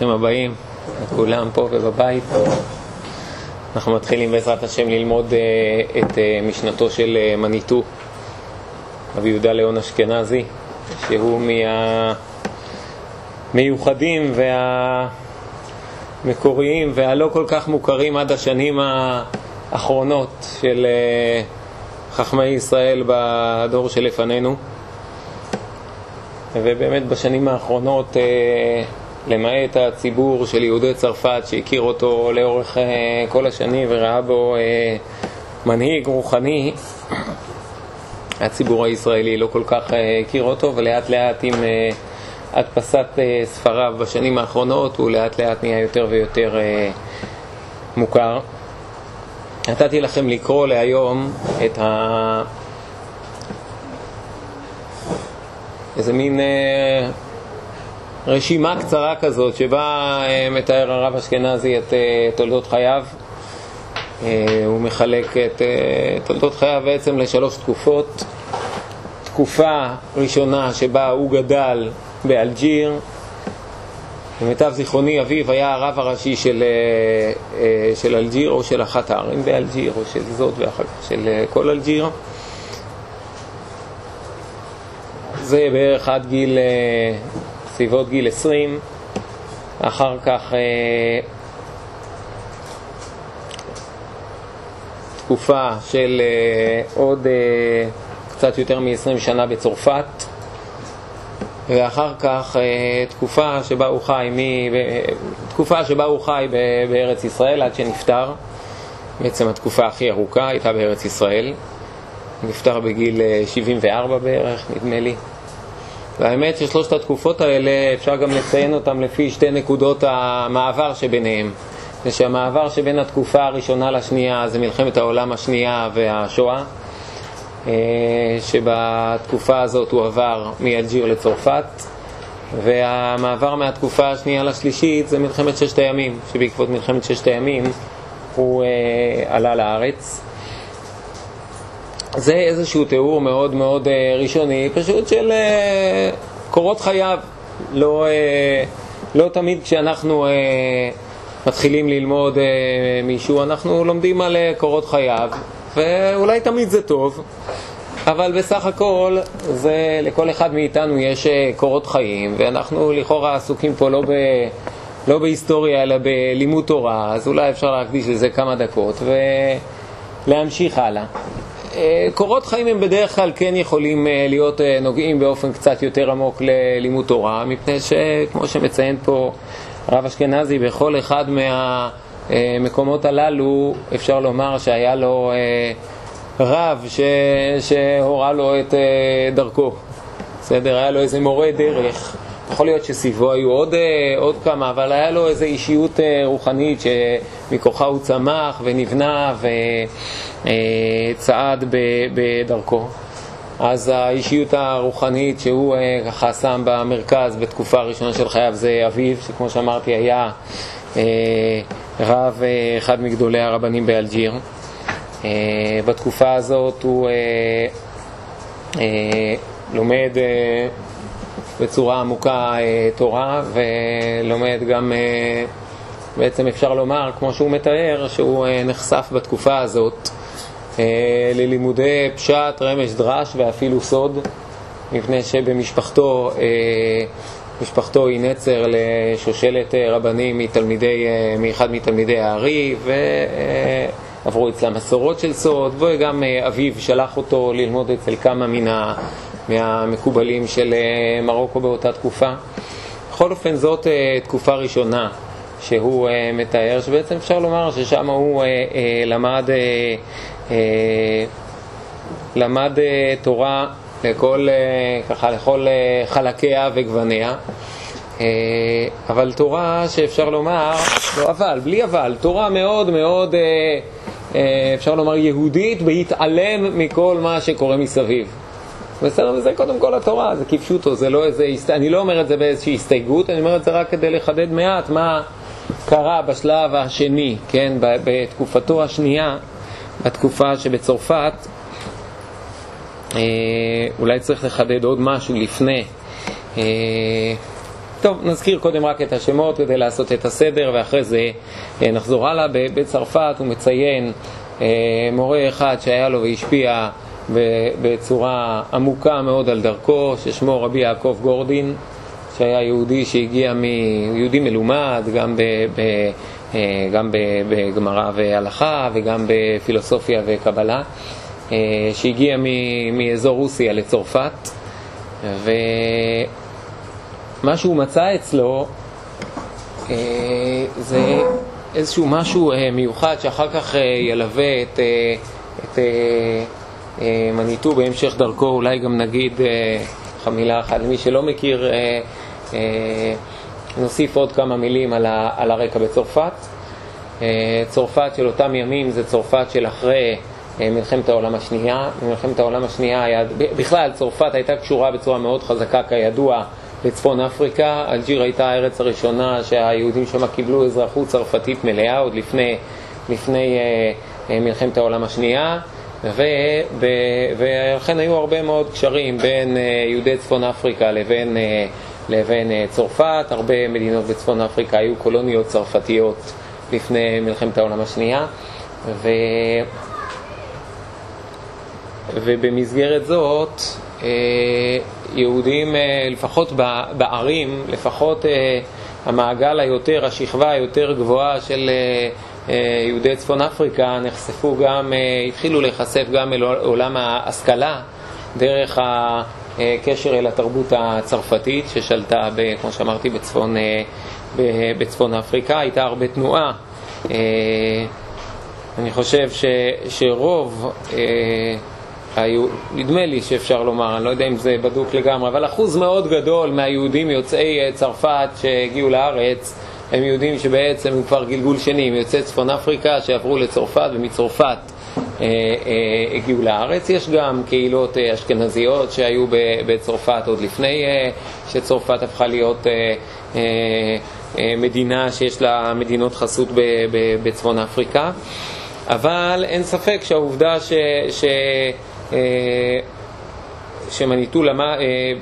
ברוכים הבאים לכולם פה ובבית. אנחנו מתחילים בעזרת השם ללמוד uh, את uh, משנתו של uh, מניטו, רבי יהודה ליאון אשכנזי, שהוא מהמיוחדים והמקוריים והלא כל כך מוכרים עד השנים האחרונות של uh, חכמי ישראל בדור שלפנינו. ובאמת בשנים האחרונות, אה, למעט הציבור של יהודי צרפת שהכיר אותו לאורך אה, כל השנים וראה בו אה, מנהיג רוחני, הציבור הישראלי לא כל כך הכיר אותו, ולאט לאט עם הדפסת ספריו בשנים האחרונות הוא לאט לאט נהיה יותר ויותר מוכר. נתתי לכם לקרוא להיום את ה... איזה מין אה, רשימה קצרה כזאת שבה אה, מתאר הרב אשכנזי את אה, תולדות חייו. אה, הוא מחלק את תולדות חייו בעצם לשלוש תקופות. תקופה ראשונה שבה הוא גדל באלג'יר. למיטב זיכרוני, אביו היה הרב הראשי של, של אלג'יר או של אחת הערים באלג'יר או של זאת ואחר כך של כל אלג'יר. זה בערך עד גיל, אה, סביבות גיל 20. אחר כך אה, תקופה של אה, עוד קצת יותר מ-20 שנה בצרפת, ואחר כך תקופה שבה הוא חי, מ... תקופה שבה הוא חי בארץ ישראל עד שנפטר. בעצם התקופה הכי ארוכה הייתה בארץ ישראל. נפטר בגיל 74 בערך, נדמה לי. והאמת ששלושת התקופות האלה אפשר גם לציין אותן לפי שתי נקודות המעבר שביניהם. זה שהמעבר שבין התקופה הראשונה לשנייה זה מלחמת העולם השנייה והשואה, אה, שבתקופה הזאת הוא עבר מאלג'יר לצרפת, והמעבר מהתקופה השנייה לשלישית זה מלחמת ששת הימים, שבעקבות מלחמת ששת הימים הוא אה, עלה לארץ. זה איזשהו תיאור מאוד מאוד אה, ראשוני, פשוט של אה, קורות חייו. לא, אה, לא תמיד כשאנחנו מתחילים ללמוד מישהו, אנחנו לומדים על קורות חייו, ואולי תמיד זה טוב, אבל בסך הכל זה, לכל אחד מאיתנו יש קורות חיים, ואנחנו לכאורה עסוקים פה לא, ב, לא בהיסטוריה אלא בלימוד תורה, אז אולי אפשר להקדיש לזה כמה דקות ולהמשיך הלאה. אה, קורות חיים הם בדרך כלל כן יכולים אה, להיות אה, נוגעים באופן קצת יותר עמוק ללימוד תורה, מפני שכמו שמציין פה הרב אשכנזי, בכל אחד מהמקומות הללו אפשר לומר שהיה לו רב ש... שהורה לו את דרכו. בסדר? היה לו איזה מורה דרך. יכול להיות שסביבו היו עוד, עוד כמה, אבל היה לו איזו אישיות רוחנית שמכוחה הוא צמח ונבנה ו... אה, בדרכו. אז האישיות הרוחנית שהוא אה, ככה שם במרכז בתקופה הראשונה של חייו זה אביו, שכמו שאמרתי היה אה, רב, אחד מגדולי הרבנים באלג'יר. בתקופה הזאת הוא לומד בצורה עמוקה תורה ולומד גם, בעצם אפשר לומר, כמו שהוא מתאר, שהוא נחשף בתקופה הזאת אה, ללימודי פשט, רמש, דרש ואפילו סוד, מפני שבמשפחתו, אה, משפחתו היא נצר לשושלת אה, רבנים מתלמידי, מאחד מתלמידי הארי, ועברו אצלם מסורות של סוד, וגם אביו שלח אותו ללמוד אצל כמה מן ה... מהמקובלים של מרוקו באותה תקופה. בכל אופן זאת תקופה ראשונה שהוא מתאר, שבעצם אפשר לומר ששם הוא למד אה, למד אה, תורה לכל, אה, ככה, לכל חלקיה וגווניה, אבל תורה שאפשר לומר, לא אבל, בלי אבל, תורה מאוד מאוד, אפשר לומר, יהודית בהתעלם מכל מה שקורה מסביב. בסדר, וזה קודם כל התורה, זה כפשוטו, זה לא איזה, אני לא אומר את זה באיזושהי הסתייגות, אני אומר את זה רק כדי לחדד מעט מה קרה בשלב השני, כן, בתקופתו השנייה. בתקופה שבצרפת, אה, אולי צריך לחדד עוד משהו לפני. אה, טוב, נזכיר קודם רק את השמות כדי לעשות את הסדר, ואחרי זה נחזור הלאה. בצרפת הוא מציין מורה אחד שהיה לו והשפיע בצורה עמוקה מאוד על דרכו, ששמו רבי יעקב גורדין, שהיה יהודי שהגיע מ... יהודי מלומד, גם, ב... ב... גם בגמרא והלכה וגם בפילוסופיה וקבלה, שהגיע מ... מאזור רוסיה לצרפת, ומה שהוא מצא אצלו זה איזשהו משהו מיוחד שאחר כך ילווה את, את מניטו בהמשך דרכו, אולי גם נגיד מילה אחת למי שלא מכיר, נוסיף עוד כמה מילים על, ה, על הרקע בצרפת. צרפת של אותם ימים זה צרפת של אחרי מלחמת העולם השנייה. במלחמת העולם השנייה היה, בכלל צרפת הייתה קשורה בצורה מאוד חזקה כידוע לצפון אפריקה. אלג'יר הייתה הארץ הראשונה שהיהודים שם קיבלו אזרחות צרפתית מלאה עוד לפני, לפני מלחמת העולם השנייה. ולכן היו הרבה מאוד קשרים בין יהודי צפון אפריקה לבין, לבין צרפת. הרבה מדינות בצפון אפריקה היו קולוניות צרפתיות לפני מלחמת העולם השנייה. ו... ובמסגרת זאת, יהודים, לפחות בערים, לפחות המעגל היותר, השכבה היותר גבוהה של יהודי צפון אפריקה נחשפו גם, התחילו להיחשף גם אל עולם ההשכלה דרך הקשר אל התרבות הצרפתית ששלטה, ב, כמו שאמרתי, בצפון, בצפון אפריקה. הייתה הרבה תנועה. אני חושב ש, שרוב, היו, נדמה לי שאפשר לומר, אני לא יודע אם זה בדוק לגמרי, אבל אחוז מאוד גדול מהיהודים יוצאי צרפת שהגיעו לארץ הם יהודים שבעצם הם כבר גלגול שני, מיוצאי צפון אפריקה שעברו לצרפת ומצרפת אה, אה, הגיעו לארץ. יש גם קהילות אה, אשכנזיות שהיו בצרפת עוד לפני אה, שצרפת הפכה להיות אה, אה, אה, מדינה שיש לה מדינות חסות ב, ב, בצפון אפריקה. אבל אין ספק שהעובדה ש, ש, אה, שמניטו למה, אה,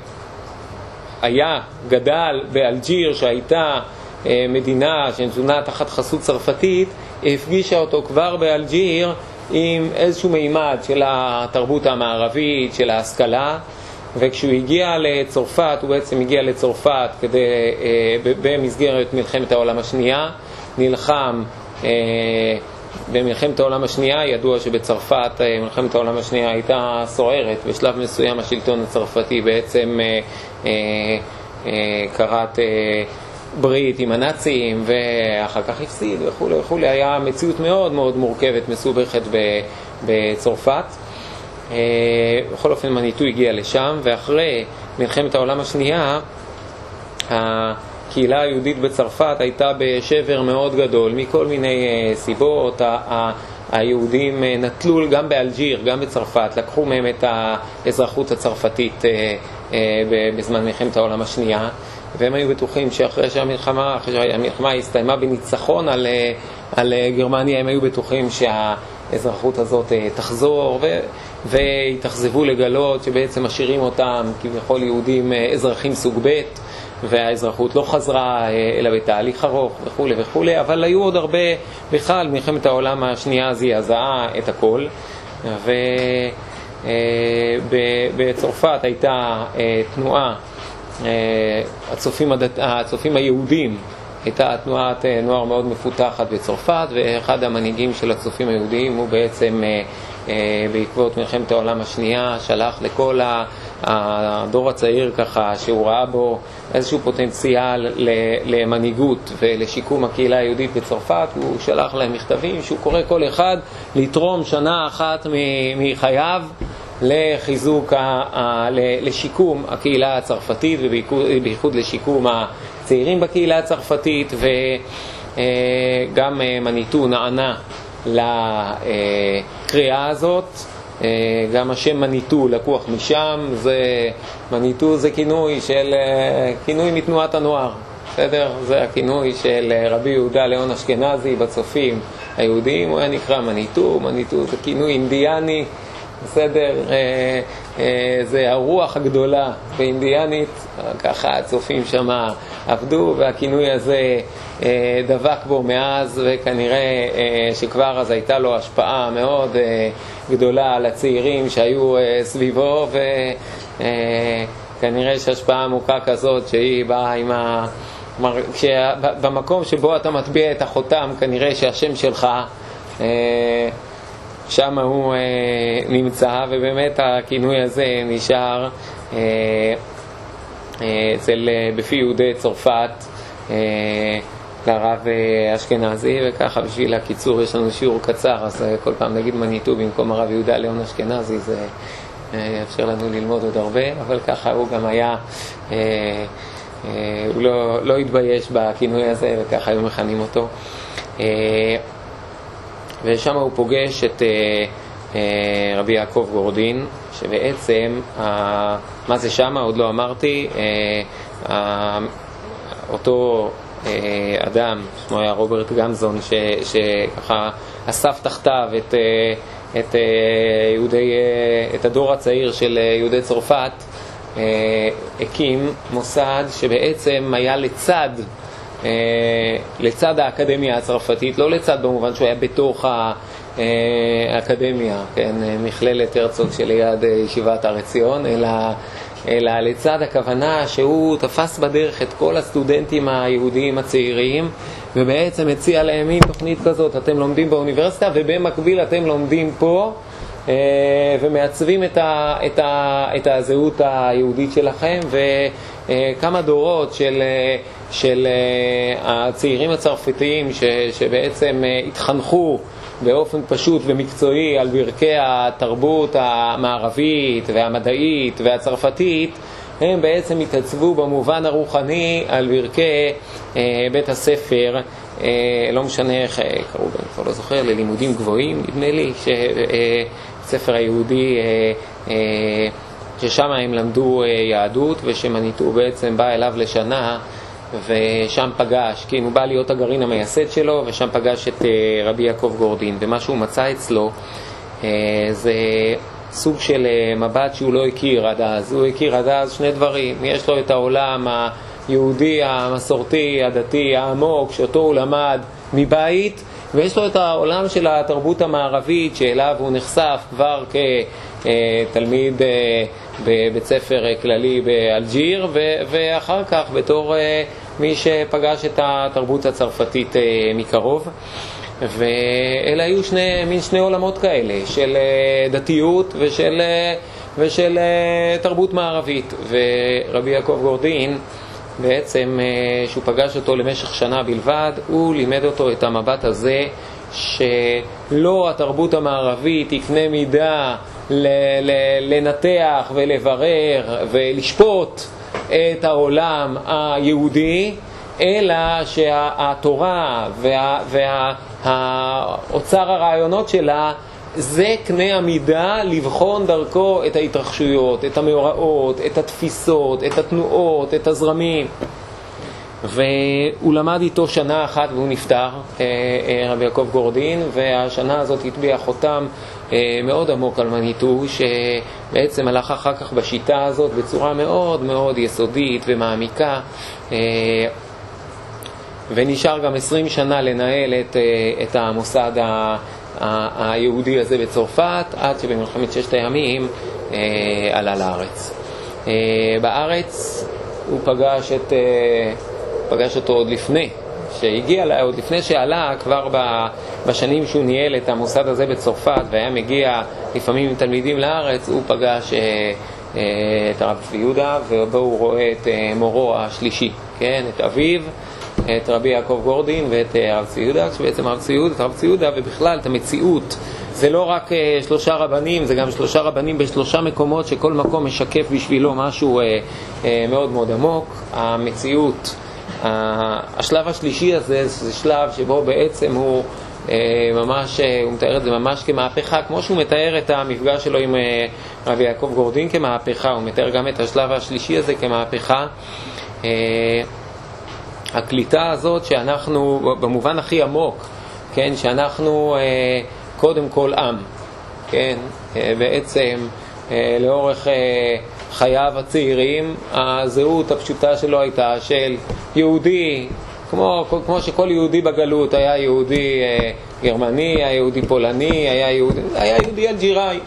היה, גדל באלג'יר שהייתה מדינה שנתונה תחת חסות צרפתית, הפגישה אותו כבר באלג'יר עם איזשהו מימד של התרבות המערבית, של ההשכלה, וכשהוא הגיע לצרפת, הוא בעצם הגיע לצרפת כדי, במסגרת מלחמת העולם השנייה, נלחם במלחמת העולם השנייה, ידוע שבצרפת מלחמת העולם השנייה הייתה סוערת, בשלב מסוים השלטון הצרפתי בעצם כרת ברית עם הנאצים ואחר כך הפסיד וכולי וכולי, היה מציאות מאוד מאוד מורכבת, מסובכת בצרפת. בכל אופן מניטו הגיע לשם, ואחרי מלחמת העולם השנייה הקהילה היהודית בצרפת הייתה בשבר מאוד גדול מכל מיני סיבות. היהודים נטלו גם באלג'יר, גם בצרפת, לקחו מהם את האזרחות הצרפתית בזמן מלחמת העולם השנייה. והם היו בטוחים שאחרי שהמלחמה, אחרי שהמלחמה הסתיימה בניצחון על, על גרמניה, הם היו בטוחים שהאזרחות הזאת תחזור, ו, והתאכזבו לגלות שבעצם משאירים אותם כביכול יהודים אזרחים סוג ב', והאזרחות לא חזרה אלא בתהליך ארוך וכולי וכולי, אבל היו עוד הרבה, בכלל מלחמת העולם השנייה זעזעה את הכל, ובצרפת הייתה תנועה הצופים, הדת... הצופים היהודים הייתה תנועת נוער מאוד מפותחת בצרפת ואחד המנהיגים של הצופים היהודים הוא בעצם בעקבות מלחמת העולם השנייה שלח לכל הדור הצעיר ככה שהוא ראה בו איזשהו פוטנציאל למנהיגות ולשיקום הקהילה היהודית בצרפת הוא שלח להם מכתבים שהוא קורא כל אחד לתרום שנה אחת מחייו לחיזוק, לשיקום הקהילה הצרפתית ובייחוד לשיקום הצעירים בקהילה הצרפתית וגם מניטו נענה לקריאה הזאת. גם השם מניטו לקוח משם, זה, מניטו זה כינוי של, כינוי מתנועת הנוער, בסדר? זה הכינוי של רבי יהודה ליאון אשכנזי בצופים היהודים, הוא היה נקרא מניטו, מניטו זה כינוי אינדיאני בסדר? זה הרוח הגדולה באינדיאנית, ככה הצופים שם עבדו, והכינוי הזה דבק בו מאז, וכנראה שכבר אז הייתה לו השפעה מאוד גדולה על הצעירים שהיו סביבו, וכנראה שהשפעה עמוקה כזאת שהיא באה עם ה... כלומר, במקום שבו אתה מטביע את החותם, כנראה שהשם שלך, אה, שם הוא אה, נמצא, ובאמת הכינוי הזה נשאר אה, אצל, בפי יהודי צרפת לרב אשכנזי, וככה בשביל הקיצור יש לנו שיעור קצר, אז כל פעם נגיד מניטו במקום הרב יהודה ליאון אשכנזי, זה יאפשר לנו ללמוד עוד הרבה, אבל ככה הוא גם היה אה, הוא לא, לא התבייש בכינוי הזה, וככה היו מכנים אותו. אה, ושם הוא פוגש את אה, רבי יעקב גורדין, שבעצם, מה זה שמה? עוד לא אמרתי, אותו אדם, שמו היה רוברט גמזון, שככה אסף תחתיו את, את, יהודי, את הדור הצעיר של יהודי צרפת, אה, הקים מוסד שבעצם היה לצד, אה, לצד האקדמיה הצרפתית, לא לצד במובן שהוא היה בתוך אה, האקדמיה, כן, מכללת הרצוג שליד ישיבת הר עציון, אלא, אלא לצד הכוונה שהוא תפס בדרך את כל הסטודנטים היהודיים הצעירים ובעצם הציע להם מין תוכנית כזאת, אתם לומדים באוניברסיטה ובמקביל אתם לומדים פה אה, ומעצבים את, ה, את, ה, את הזהות היהודית שלכם וכמה דורות של, של אה, הצעירים הצרפתיים ש, שבעצם אה, התחנכו באופן פשוט ומקצועי על ברכי התרבות המערבית והמדעית והצרפתית הם בעצם התעצבו במובן הרוחני על ברכי בית הספר, לא משנה איך קראו, אני כבר לא זוכר, ללימודים גבוהים, נדמה לי, ש, הספר היהודי אה, אה, ששם הם למדו אה, יהדות ושמניטו בעצם בא אליו לשנה ושם פגש, כן, הוא בא להיות הגרעין המייסד שלו ושם פגש את רבי יעקב גורדין ומה שהוא מצא אצלו זה סוג של מבט שהוא לא הכיר עד אז, הוא הכיר עד אז שני דברים, יש לו את העולם היהודי המסורתי, הדתי, העמוק, שאותו הוא למד מבית ויש לו את העולם של התרבות המערבית שאליו הוא נחשף כבר כתלמיד אה, בבית ספר כללי באלג'יר ואחר כך בתור אה, מי שפגש את התרבות הצרפתית אה, מקרוב. ואלה היו שני, מין שני עולמות כאלה, של דתיות ושל, ושל תרבות מערבית. ורבי יעקב גורדין בעצם, אה, שהוא פגש אותו למשך שנה בלבד, הוא לימד אותו את המבט הזה שלא התרבות המערבית היא קנה מידה לנתח ולברר ולשפוט את העולם היהודי, אלא שהתורה והאוצר וה, הרעיונות שלה זה קנה המידה לבחון דרכו את ההתרחשויות, את המאורעות, את התפיסות, את התנועות, את הזרמים. והוא למד איתו שנה אחת והוא נפטר, אה, אה, רבי יעקב גורדין, והשנה הזאת הטביע חותם אה, מאוד עמוק על מניטו, שבעצם הלך אחר כך בשיטה הזאת בצורה מאוד מאוד יסודית ומעמיקה. ונשאר גם עשרים שנה לנהל את, את המוסד היהודי הזה בצרפת, עד שבמלחמת ששת הימים אה, עלה לארץ. אה, בארץ הוא פגש, את, אה, פגש אותו עוד לפני שהגיע, עוד לפני שעלה, כבר בשנים שהוא ניהל את המוסד הזה בצרפת והיה מגיע לפעמים עם תלמידים לארץ, הוא פגש אה, אה, את הרב יהודה, ובו הוא רואה את אה, מורו השלישי, כן, את אביו. את רבי יעקב גורדין ואת אה, הרב צבי יהודה, כשבעצם הרב צבי יהודה, את הרב צבי יהודה ובכלל את המציאות. זה לא רק אה, שלושה רבנים, זה גם שלושה רבנים בשלושה מקומות שכל מקום משקף בשבילו משהו אה, מאוד מאוד עמוק. המציאות, השלב השלישי הזה זה שלב שבו בעצם הוא ממש, הוא מתאר את זה ממש כמהפכה, כמו שהוא מתאר את המפגש שלו עם רבי יעקב גורדין כמהפכה, הוא מתאר גם את השלב השלישי הזה כמהפכה. הקליטה הזאת שאנחנו, במובן הכי עמוק, כן, שאנחנו אה, קודם כל עם, כן, בעצם לאורך חייו הצעירים, הזהות הפשוטה שלו הייתה של יהודי, כמו, כמו שכל יהודי בגלות היה יהודי גרמני, היה יהודי פולני, היה יהודי, היה יהודי אלג'יראי.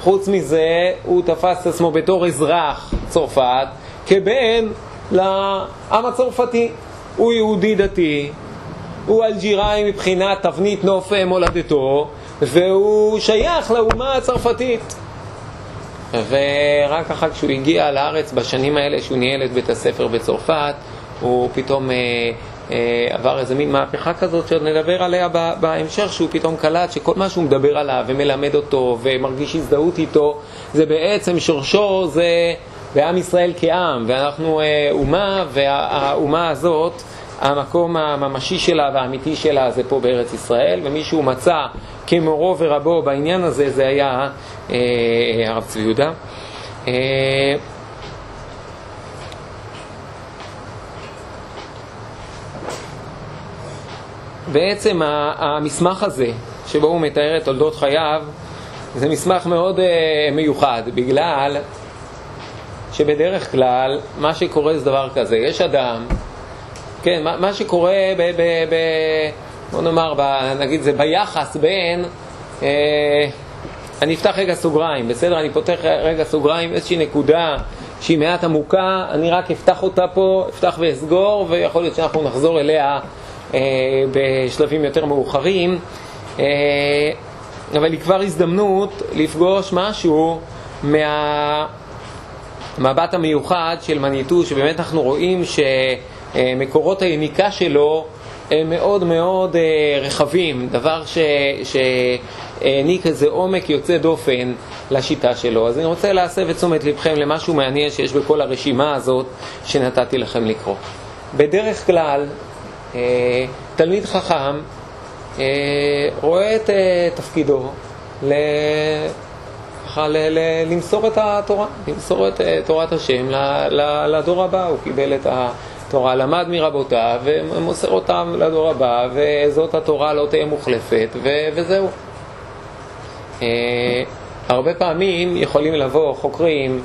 חוץ מזה, הוא תפס את עצמו בתור אזרח צרפת, כבן לעם הצרפתי. הוא יהודי דתי, הוא אלג'יראי מבחינת תבנית נוף מולדתו, והוא שייך לאומה הצרפתית. ורק אחר כשהוא הגיע לארץ, בשנים האלה שהוא ניהל את בית הספר בצרפת, הוא פתאום אה, אה, עבר איזה מין מהפכה כזאת שעוד נדבר עליה בהמשך, שהוא פתאום קלט שכל מה שהוא מדבר עליו ומלמד אותו ומרגיש הזדהות איתו, זה בעצם שורשו זה בעם ישראל כעם, ואנחנו אה, אומה, והאומה הזאת, המקום הממשי שלה והאמיתי שלה זה פה בארץ ישראל, ומי שהוא מצא כמורו ורבו בעניין הזה, זה היה אה, הרב צבי יהודה. בעצם המסמך הזה, שבו הוא מתאר את תולדות חייו, זה מסמך מאוד uh, מיוחד, בגלל שבדרך כלל מה שקורה זה דבר כזה, יש אדם, כן, מה, מה שקורה ב... ב, ב בוא נאמר, ב, נגיד זה ביחס בין, uh, אני אפתח רגע סוגריים, בסדר? אני פותח רגע סוגריים, איזושהי נקודה שהיא מעט עמוקה, אני רק אפתח אותה פה, אפתח ואסגור, ויכול להיות שאנחנו נחזור אליה אה, בשלבים יותר מאוחרים, אה, אבל היא כבר הזדמנות לפגוש משהו מהמבט המיוחד של מניטו, שבאמת אנחנו רואים שמקורות היניקה שלו הם מאוד מאוד אה, רחבים, דבר שהעניק איזה עומק יוצא דופן לשיטה שלו. אז אני רוצה להסב את תשומת לבכם למשהו מעניין שיש בכל הרשימה הזאת שנתתי לכם לקרוא. בדרך כלל, אה, תלמיד חכם אה, רואה את תפקידו. ל... ל... למסור את התורה, למסור את תורת השם לדור הבא. הוא קיבל את התורה, למד מרבותיו ומוסר אותם לדור הבא, וזאת התורה לא תהיה מוחלפת, ו... וזהו. הרבה פעמים יכולים לבוא חוקרים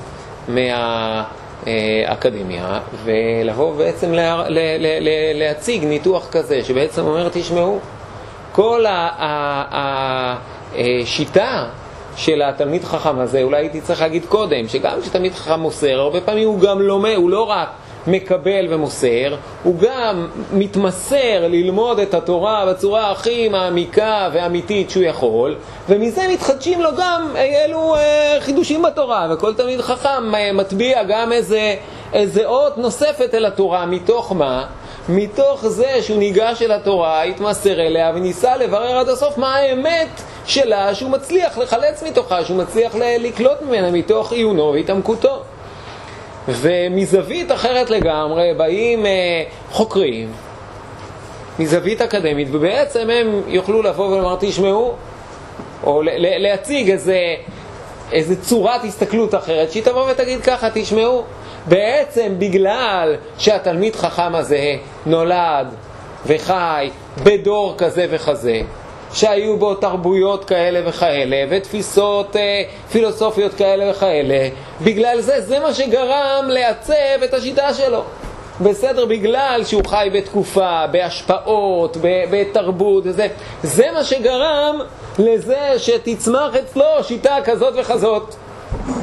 מה... אקדמיה, ולבוא בעצם לה, לה, לה, לה, להציג ניתוח כזה, שבעצם אומר, תשמעו, כל השיטה של התלמיד חכם הזה, אולי הייתי צריך להגיד קודם, שגם כשתלמיד חכם מוסר, הרבה פעמים הוא גם לומד, הוא לא רק מקבל ומוסר, הוא גם מתמסר ללמוד את התורה בצורה הכי מעמיקה ואמיתית שהוא יכול, ומזה מתחדשים לו גם אלו אה, חידושים בתורה, וכל תלמיד חכם אה, מטביע גם איזה, איזה אות נוספת אל התורה, מתוך מה? מתוך זה שהוא ניגש אל התורה, התמסר אליה וניסה לברר עד הסוף מה האמת שלה שהוא מצליח לחלץ מתוכה, שהוא מצליח לקלוט ממנה מתוך עיונו והתעמקותו. ומזווית אחרת לגמרי באים אה, חוקרים, מזווית אקדמית, ובעצם הם יוכלו לבוא ולומר, תשמעו, או להציג איזה, איזה צורת הסתכלות אחרת, שהיא תבוא ותגיד ככה, תשמעו, בעצם בגלל שהתלמיד חכם הזה נולד וחי בדור כזה וכזה, שהיו בו תרבויות כאלה וכאלה, ותפיסות אה, פילוסופיות כאלה וכאלה. בגלל זה, זה מה שגרם לעצב את השיטה שלו. בסדר, בגלל שהוא חי בתקופה, בהשפעות, בתרבות, וזה, זה מה שגרם לזה שתצמח אצלו שיטה כזאת וכזאת.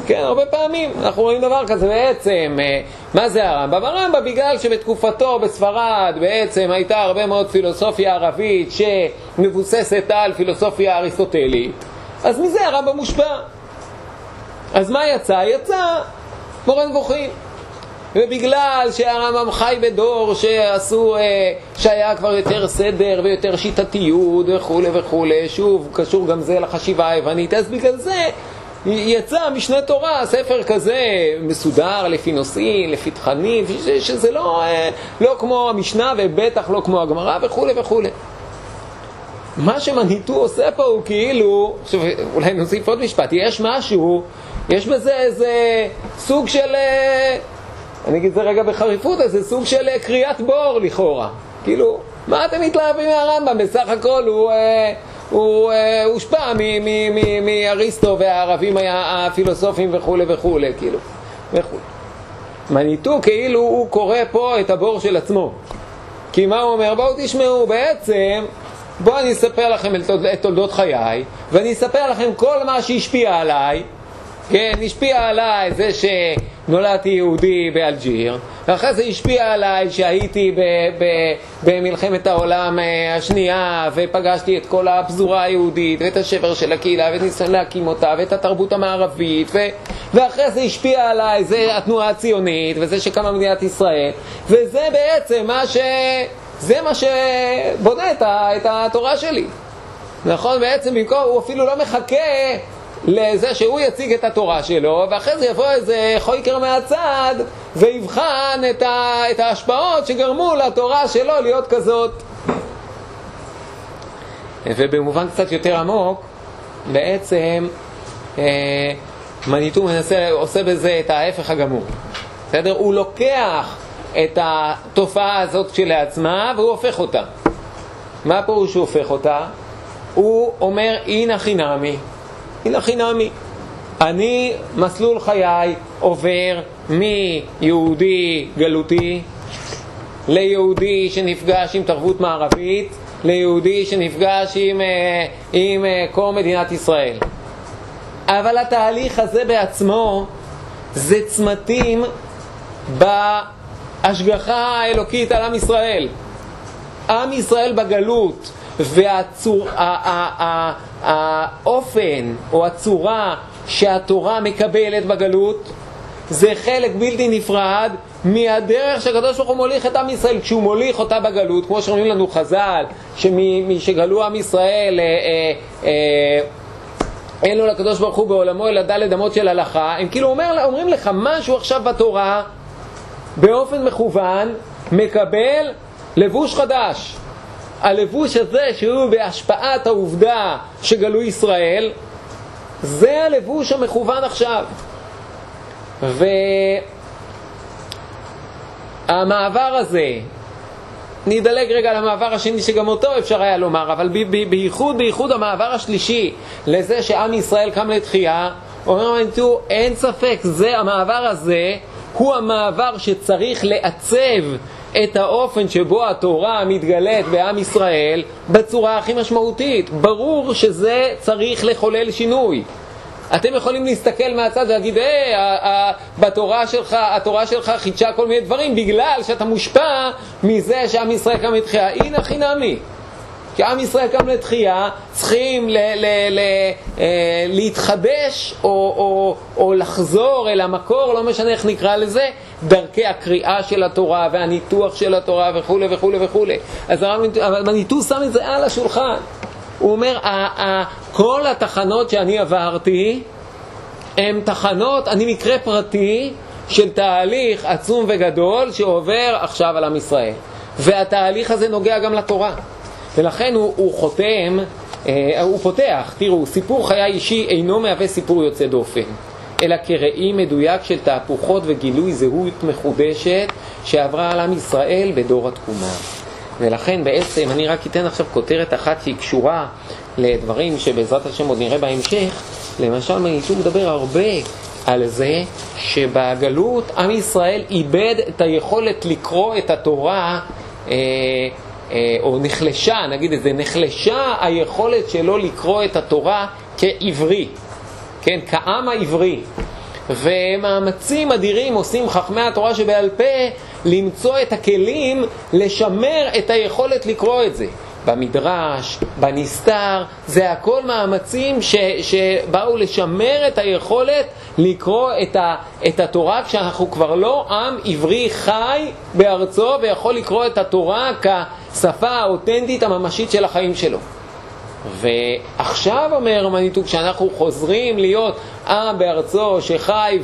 כן, הרבה פעמים אנחנו רואים דבר כזה בעצם. אה, מה זה הרמב"ם? הרמב"ם בגלל שבתקופתו בספרד בעצם הייתה הרבה מאוד פילוסופיה ערבית שמבוססת על פילוסופיה אריסטוטלית, אז מזה הרמב"ם מושפע. אז מה יצא? יצא מורה נבוכים. ובגלל שהרמב"ם חי בדור שעשו, אה, שהיה כבר יותר סדר ויותר שיטתיות וכולי וכולי, שוב, קשור גם זה לחשיבה היוונית, אז בגלל זה יצא משנה תורה, ספר כזה מסודר לפי נושאים, לפי תכנים, שזה לא, אה, לא כמו המשנה ובטח לא כמו הגמרא וכולי וכולי. מה שמניטו עושה פה הוא כאילו, עכשיו אולי נוסיף עוד משפט, יש משהו, יש בזה איזה סוג של, אה, אני אגיד את זה רגע בחריפות, איזה סוג של אה, קריאת בור לכאורה. כאילו, מה אתם מתלהבים מהרמב"ם? בסך הכל הוא... הוא אה, הושפע מאריסטו והערבים הפילוסופים וכולי וכולי, כאילו, וכולי. מניטו כאילו הוא קורא פה את הבור של עצמו. כי מה הוא אומר? בואו תשמעו, בעצם, בואו אני אספר לכם את תולדות חיי, ואני אספר לכם כל מה שהשפיע עליי, כן, השפיע עליי זה שנולדתי יהודי באלג'יר, ואחרי זה השפיע עליי שהייתי ב- ב- במלחמת העולם אה, השנייה, ופגשתי את כל הפזורה היהודית, ואת השבר של הקהילה, ואת ניסיון להקים אותה, ואת התרבות המערבית, ו- ואחרי זה השפיע עליי, זה התנועה הציונית, וזה שקמה מדינת ישראל, וזה בעצם מה ש... זה מה שבונה את, התורה שלי. נכון? בעצם במקום, הוא אפילו לא מחכה לזה שהוא יציג את התורה שלו, ואחרי זה יבוא איזה חויקר מהצד ויבחן את, ה, את ההשפעות שגרמו לתורה שלו להיות כזאת. ובמובן קצת יותר עמוק, בעצם אה, מניטו מנסה, עושה בזה את ההפך הגמור. בסדר? הוא לוקח את התופעה הזאת כשלעצמה והוא הופך אותה. מה הפירוש שהוא הופך אותה? הוא אומר אינא חינמי. הנה חינמי. אני, מסלול חיי עובר מיהודי גלותי ליהודי שנפגש עם תרבות מערבית, ליהודי שנפגש עם, אה, עם אה, קום מדינת ישראל. אבל התהליך הזה בעצמו זה צמתים בהשגחה האלוקית על עם ישראל. עם ישראל בגלות והצור... האופן או הצורה שהתורה מקבלת בגלות זה חלק בלתי נפרד מהדרך שהקדוש ברוך הוא מוליך את עם ישראל כשהוא מוליך אותה בגלות, כמו שאומרים לנו חז"ל, שמשגלו עם ישראל אה, אה, אה, אין לו לקדוש ברוך הוא בעולמו אלא דלת אמות של הלכה, הם כאילו אומר, אומרים לך משהו עכשיו בתורה באופן מכוון מקבל לבוש חדש. הלבוש הזה שהוא בהשפעת העובדה שגלו ישראל, זה הלבוש המכוון עכשיו. והמעבר הזה, נדלג רגע למעבר השני שגם אותו אפשר היה לומר, אבל בייחוד, בייחוד המעבר השלישי לזה שעם ישראל קם לתחייה, אומר מנטור, אין ספק, זה המעבר הזה הוא המעבר שצריך לעצב את האופן שבו התורה מתגלית בעם ישראל בצורה הכי משמעותית. ברור שזה צריך לחולל שינוי. אתם יכולים להסתכל מהצד ולהגיד, אה, בתורה שלך, התורה שלך חידשה כל מיני דברים בגלל שאתה מושפע מזה שעם ישראל קם לתחייה. הנה חינמי. כי עם ישראל קם לתחייה, צריכים ל- ל- ל- אה, להתחדש או, או, או לחזור אל המקור, לא משנה איך נקרא לזה, דרכי הקריאה של התורה והניתוח של התורה וכולי וכולי וכולי. אז הרב מניטו שם את זה על השולחן. הוא אומר, כל התחנות שאני עברתי הן תחנות, אני מקרה פרטי של תהליך עצום וגדול שעובר עכשיו על עם ישראל. והתהליך הזה נוגע גם לתורה. ולכן הוא, הוא חותם, אה, הוא פותח, תראו, סיפור חיי אישי אינו מהווה סיפור יוצא דופן. אלא כראי מדויק של תהפוכות וגילוי זהות מחודשת שעברה על עם ישראל בדור התקומה. ולכן בעצם אני רק אתן עכשיו כותרת אחת שהיא קשורה לדברים שבעזרת השם עוד נראה בהמשך. למשל מניטור מדבר הרבה על זה שבגלות עם ישראל איבד את היכולת לקרוא את התורה אה, אה, או נחלשה, נגיד את זה, נחלשה היכולת שלו לקרוא את התורה כעברי. כן, כעם העברי. ומאמצים אדירים עושים חכמי התורה שבעל פה למצוא את הכלים לשמר את היכולת לקרוא את זה. במדרש, בנסתר, זה הכל מאמצים ש, שבאו לשמר את היכולת לקרוא את, ה, את התורה כשאנחנו כבר לא עם עברי חי בארצו ויכול לקרוא את התורה כשפה האותנטית הממשית של החיים שלו. ועכשיו אומר מניטו, כשאנחנו חוזרים להיות עם בארצו שחי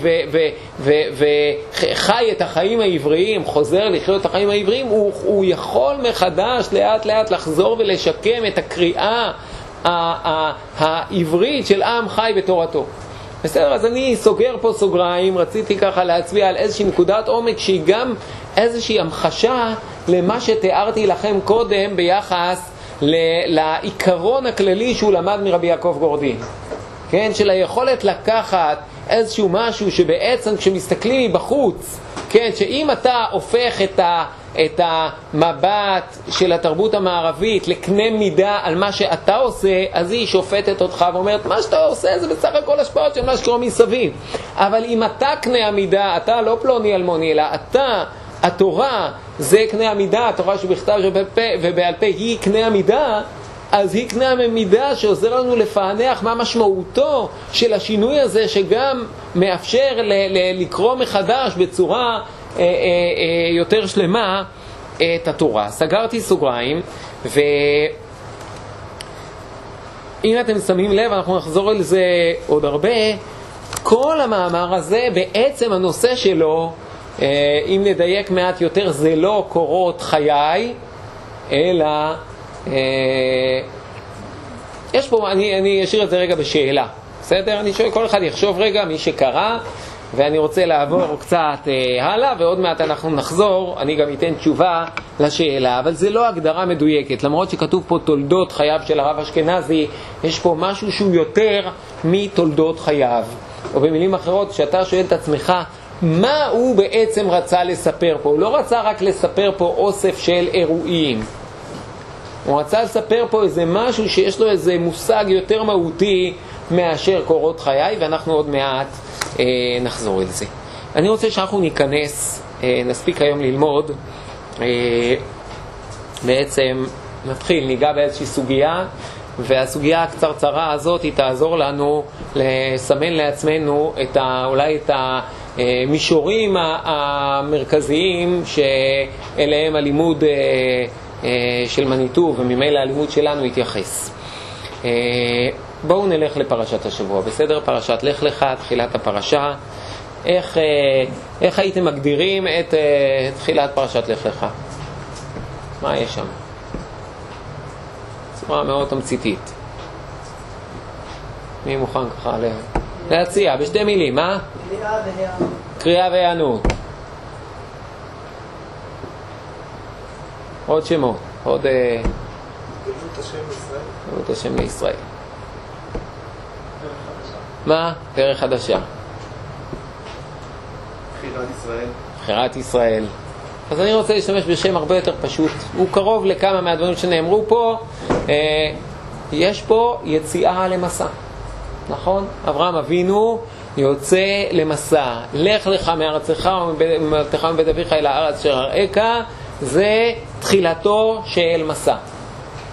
וחי את החיים העבריים, חוזר לחיות את החיים העבריים, הוא, הוא יכול מחדש לאט לאט לחזור ולשקם את הקריאה העברית של עם חי בתורתו. בסדר, אז אני סוגר פה סוגריים, רציתי ככה להצביע על איזושהי נקודת עומק שהיא גם איזושהי המחשה למה שתיארתי לכם קודם ביחס לעיקרון הכללי שהוא למד מרבי יעקב גורדין, כן? של היכולת לקחת איזשהו משהו שבעצם כשמסתכלים מבחוץ, כן, שאם אתה הופך את, ה, את המבט של התרבות המערבית לקנה מידה על מה שאתה עושה, אז היא שופטת אותך ואומרת, מה שאתה עושה זה בסך הכל השפעות של מה שקורה מסביב. אבל אם אתה קנה המידה, אתה לא פלוני אלמוני, אלא אתה, התורה, זה קנה המידה, התורה שבכתב ובעל פה היא קנה המידה, אז היא קנה המידה שעוזר לנו לפענח מה משמעותו של השינוי הזה שגם מאפשר לקרוא מחדש בצורה אה, אה, אה, יותר שלמה את התורה. סגרתי סוגריים, ואם אתם שמים לב, אנחנו נחזור על זה עוד הרבה, כל המאמר הזה, בעצם הנושא שלו, אם נדייק מעט יותר, זה לא קורות חיי, אלא אה, יש פה, אני, אני אשאיר את זה רגע בשאלה, בסדר? אני שואל, כל אחד יחשוב רגע, מי שקרא, ואני רוצה לעבור קצת אה, הלאה, ועוד מעט אנחנו נחזור, אני גם אתן תשובה לשאלה, אבל זה לא הגדרה מדויקת, למרות שכתוב פה תולדות חייו של הרב אשכנזי, יש פה משהו שהוא יותר מתולדות חייו. או במילים אחרות, כשאתה שואל את עצמך, מה הוא בעצם רצה לספר פה? הוא לא רצה רק לספר פה אוסף של אירועים. הוא רצה לספר פה איזה משהו שיש לו איזה מושג יותר מהותי מאשר קורות חיי, ואנחנו עוד מעט אה, נחזור אל זה. אני רוצה שאנחנו ניכנס, אה, נספיק היום ללמוד, אה, בעצם נתחיל, ניגע באיזושהי סוגיה, והסוגיה הקצרצרה הזאת היא תעזור לנו לסמן לעצמנו את ה, אולי את המישורים המרכזיים שאליהם הלימוד אה, אה, של מניטו וממילא הלימוד שלנו יתייחס. אה, בואו נלך לפרשת השבוע, בסדר? פרשת לך לך, תחילת הפרשה. איך, איך הייתם מגדירים את תחילת פרשת לך לך? מה יש שם? בצורה מאוד תמציתית. מי מוכן ככה להציע בשתי מילים, מה? קריאה והיענות. עוד שמות, עוד... גלות השם לישראל. גלות השם לישראל. מה? דרך חדשה. בחירת ישראל. בחירת ישראל. אז אני רוצה להשתמש בשם הרבה יותר פשוט. הוא קרוב לכמה מהדברים שנאמרו פה. אה, יש פה יציאה למסע, נכון? אברהם אבינו יוצא למסע. לך לך מארצך וממולדתך מבית אביך אל הארץ אשר אראך, זה תחילתו של מסע,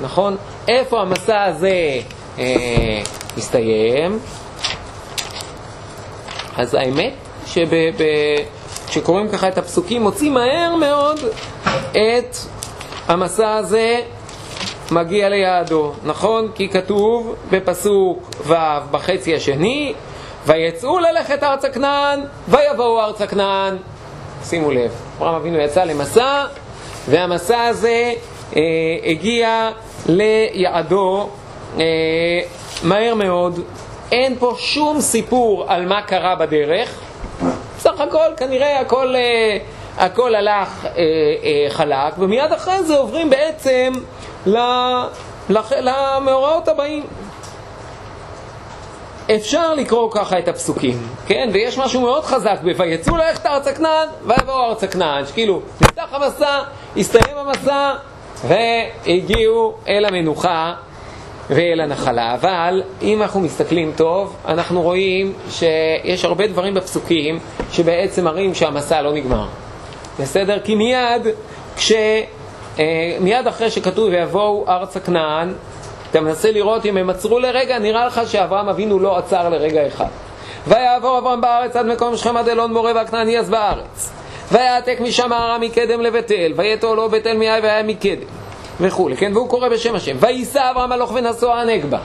נכון? איפה המסע הזה אה, מסתיים? אז האמת שכשקוראים ככה את הפסוקים מוצאים מהר מאוד את המסע הזה מגיע ליעדו, נכון? כי כתוב בפסוק ו' בחצי השני ויצאו ללכת ארצה כנען ויבואו ארצה כנען שימו לב, אברהם אבינו יצא למסע והמסע הזה אה, הגיע ליעדו אה, מהר מאוד. אין פה שום סיפור על מה קרה בדרך. בסך הכל כנראה הכל, אה, הכל הלך אה, אה, חלק, ומיד אחרי זה עוברים בעצם למאורעות הבאים. אפשר לקרוא ככה את הפסוקים, כן? ויש משהו מאוד חזק ב"ויצאו ללכת ארצה כנען, ויבואו ארצה כנען", שכאילו, נפתח המסע, הסתיים המסע, והגיעו אל המנוחה ואל הנחלה. אבל אם אנחנו מסתכלים טוב, אנחנו רואים שיש הרבה דברים בפסוקים שבעצם מראים שהמסע לא נגמר. בסדר? כי מיד, כש... אה, מיד אחרי שכתוב ויבואו ארצה כנען, אתה מנסה לראות אם הם עצרו לרגע, נראה לך שאברהם אבינו לא עצר לרגע אחד. ויעבור אברהם בארץ עד מקום שכם עד אלון מורה והכנעני אז בארץ. ויעתק משם הערה מקדם לבית אל, ויתו לו בית אל מאי והיה מקדם, וכולי, כן? והוא קורא בשם השם. ויישא אברהם הלוך ונסוע הנגבה.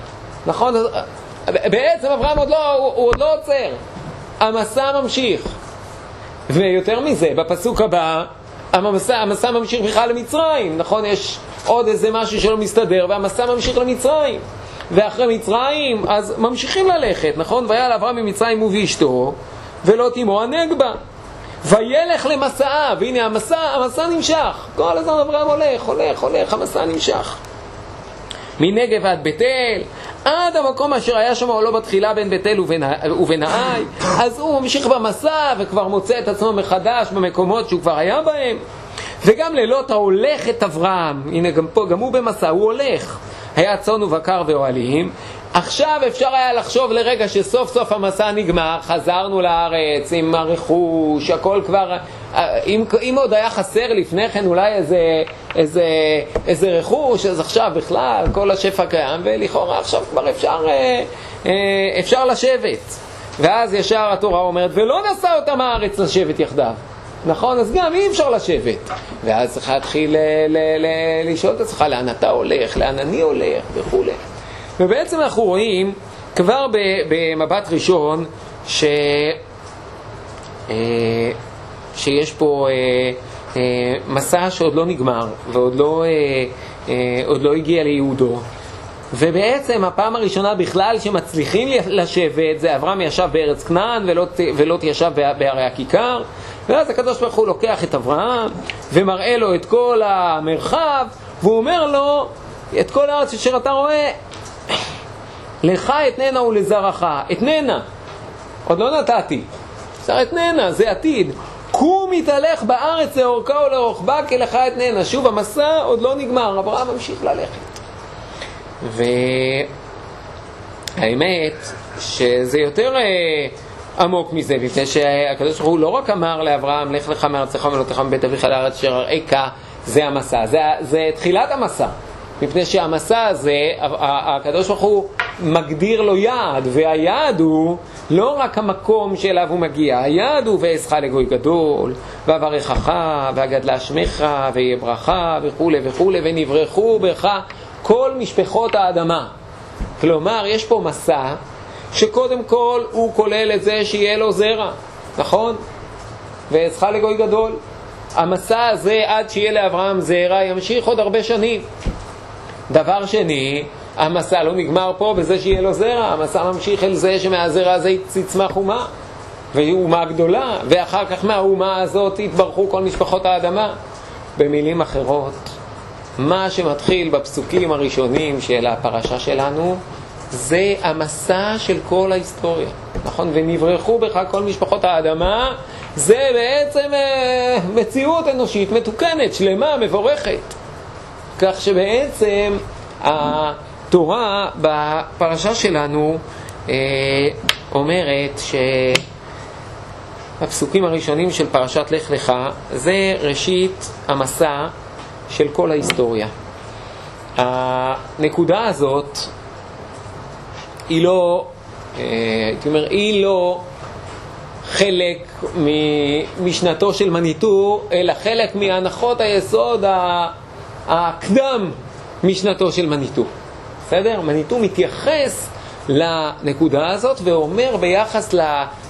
נכון? בעצם אברהם עוד לא, הוא, הוא עוד לא עוצר. המסע ממשיך. ויותר מזה, בפסוק הבא, המסע, המסע ממשיך בכלל למצרים, נכון? יש עוד איזה משהו שלא מסתדר, והמסע ממשיך למצרים. ואחרי מצרים, אז ממשיכים ללכת, נכון? ויעל אברהם ממצרים הוא ואשתו, ולא תימו הנגבה. וילך למסעה, והנה המסע, המסע נמשך. כל הזמן אברהם הולך, הולך, הולך, המסע נמשך. מנגב עד בית אל, עד המקום אשר היה שם עולו בתחילה בין בית אל ובין העי, אז הוא ממשיך במסע וכבר מוצא את עצמו מחדש במקומות שהוא כבר היה בהם. וגם לילות ההולך את אברהם, הנה גם פה, גם הוא במסע, הוא הולך. היה צאן ובקר ואוהלים. עכשיו אפשר היה לחשוב לרגע שסוף סוף המסע נגמר, חזרנו לארץ עם הרכוש, הכל כבר... אם, אם עוד היה חסר לפני כן אולי איזה, איזה, איזה רכוש, אז עכשיו בכלל כל השפע קיים, ולכאורה עכשיו כבר אפשר, אה, אה, אפשר לשבת. ואז ישר התורה אומרת, ולא נשא אותם הארץ לשבת יחדיו. נכון? אז גם אי אפשר לשבת. ואז צריך להתחיל לשאול את עצמך לאן אתה הולך, לאן אני הולך וכולי. ובעצם אנחנו רואים כבר במבט ראשון ש... אה, שיש פה אה, אה, מסע שעוד לא נגמר ועוד לא, לא הגיע לייעודו. ובעצם הפעם הראשונה בכלל שמצליחים לשבת זה אברהם ישב בארץ כנען ולוט, ולוט ישב בערי הכיכר ואז הקדוש ברוך הוא לוקח את אברהם ומראה לו את כל המרחב והוא אומר לו את כל הארץ אשר אתה רואה לך אתננה ולזרעך אתננה עוד לא נתתי. בסדר אתננה זה עתיד. קום התהלך בארץ לאורכה ולרוחבה כי לך אתננה שוב המסע עוד לא נגמר אברהם ממשיך ללכת. והאמת שזה יותר אה, עמוק מזה, מפני שהקדוש ברוך הוא לא רק אמר לאברהם, לך לך מארצך ומלותיך מבית אביך לארץ אשר אראך, זה המסע, זה, זה תחילת המסע. מפני שהמסע הזה, הקדוש ברוך הוא מגדיר לו יעד, והיעד הוא לא רק המקום שאליו הוא מגיע, היעד הוא ואעשך לגוי גדול, ואברכך, ואגדלה שמך, ויהיה ברכה, וכולי וכולי, ונברכו בך כל משפחות האדמה. כלומר, יש פה מסע שקודם כל הוא כולל את זה שיהיה לו זרע, נכון? ועזך לגוי גדול. המסע הזה עד שיהיה לאברהם זרע ימשיך עוד הרבה שנים. דבר שני, המסע לא נגמר פה בזה שיהיה לו זרע, המסע ממשיך אל זה שמהזרע הזה יצמח אומה, והיא אומה גדולה, ואחר כך מהאומה הזאת יתברכו כל משפחות האדמה. במילים אחרות, מה שמתחיל בפסוקים הראשונים של הפרשה שלנו זה המסע של כל ההיסטוריה, נכון? ונברחו בך כל משפחות האדמה, זה בעצם אה, מציאות אנושית מתוקנת, שלמה, מבורכת. כך שבעצם התורה בפרשה שלנו אה, אומרת שהפסוקים הראשונים של פרשת לך לך זה ראשית המסע של כל ההיסטוריה. הנקודה הזאת היא לא, אה, הייתי אומר, היא לא חלק ממשנתו של מניטו, אלא חלק מהנחות היסוד הקדם משנתו של מניטו. בסדר? מניטו מתייחס לנקודה הזאת ואומר ביחס ל,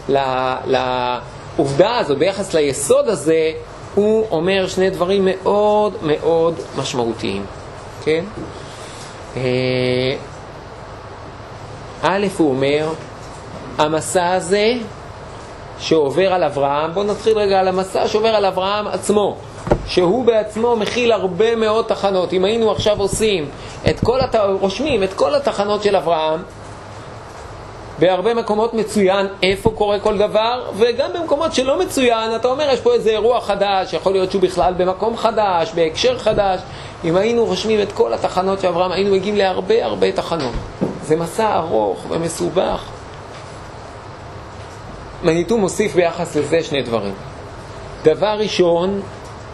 ל, לעובדה הזאת, ביחס ליסוד הזה, הוא אומר שני דברים מאוד מאוד משמעותיים, כן? אה, א', הוא אומר, המסע הזה שעובר על אברהם, בואו נתחיל רגע על המסע שעובר על אברהם עצמו, שהוא בעצמו מכיל הרבה מאוד תחנות. אם היינו עכשיו עושים את כל, הת... רושמים את כל התחנות של אברהם, בהרבה מקומות מצוין איפה קורה כל דבר, וגם במקומות שלא מצוין, אתה אומר, יש פה איזה אירוע חדש, יכול להיות שהוא בכלל במקום חדש, בהקשר חדש. אם היינו רושמים את כל התחנות של אברהם, היינו מגיעים להרבה הרבה תחנות. זה מסע ארוך ומסובך. מניטו מוסיף ביחס לזה שני דברים. דבר ראשון,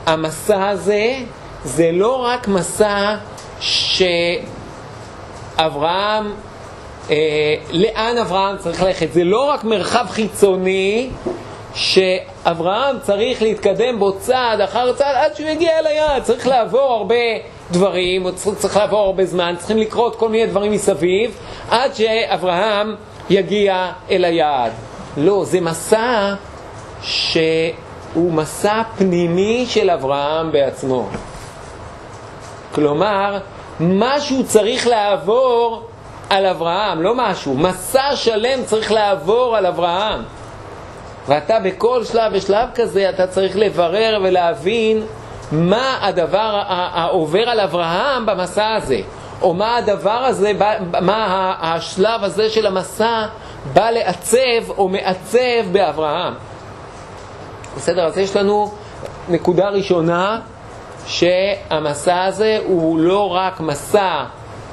המסע הזה זה לא רק מסע שאברהם, אה, לאן אברהם צריך ללכת, זה לא רק מרחב חיצוני שאברהם צריך להתקדם בו צעד אחר צעד עד שהוא יגיע אל היעד, צריך לעבור הרבה דברים, צריך לעבור הרבה זמן, צריכים לקרות כל מיני דברים מסביב, עד שאברהם יגיע אל היעד. לא, זה מסע שהוא מסע פנימי של אברהם בעצמו. כלומר, משהו צריך לעבור על אברהם, לא משהו, מסע שלם צריך לעבור על אברהם. ואתה בכל שלב ושלב כזה, אתה צריך לברר ולהבין מה הדבר העובר על אברהם במסע הזה. או מה הדבר הזה, מה השלב הזה של המסע בא לעצב או מעצב באברהם. בסדר? אז יש לנו נקודה ראשונה, שהמסע הזה הוא לא רק מסע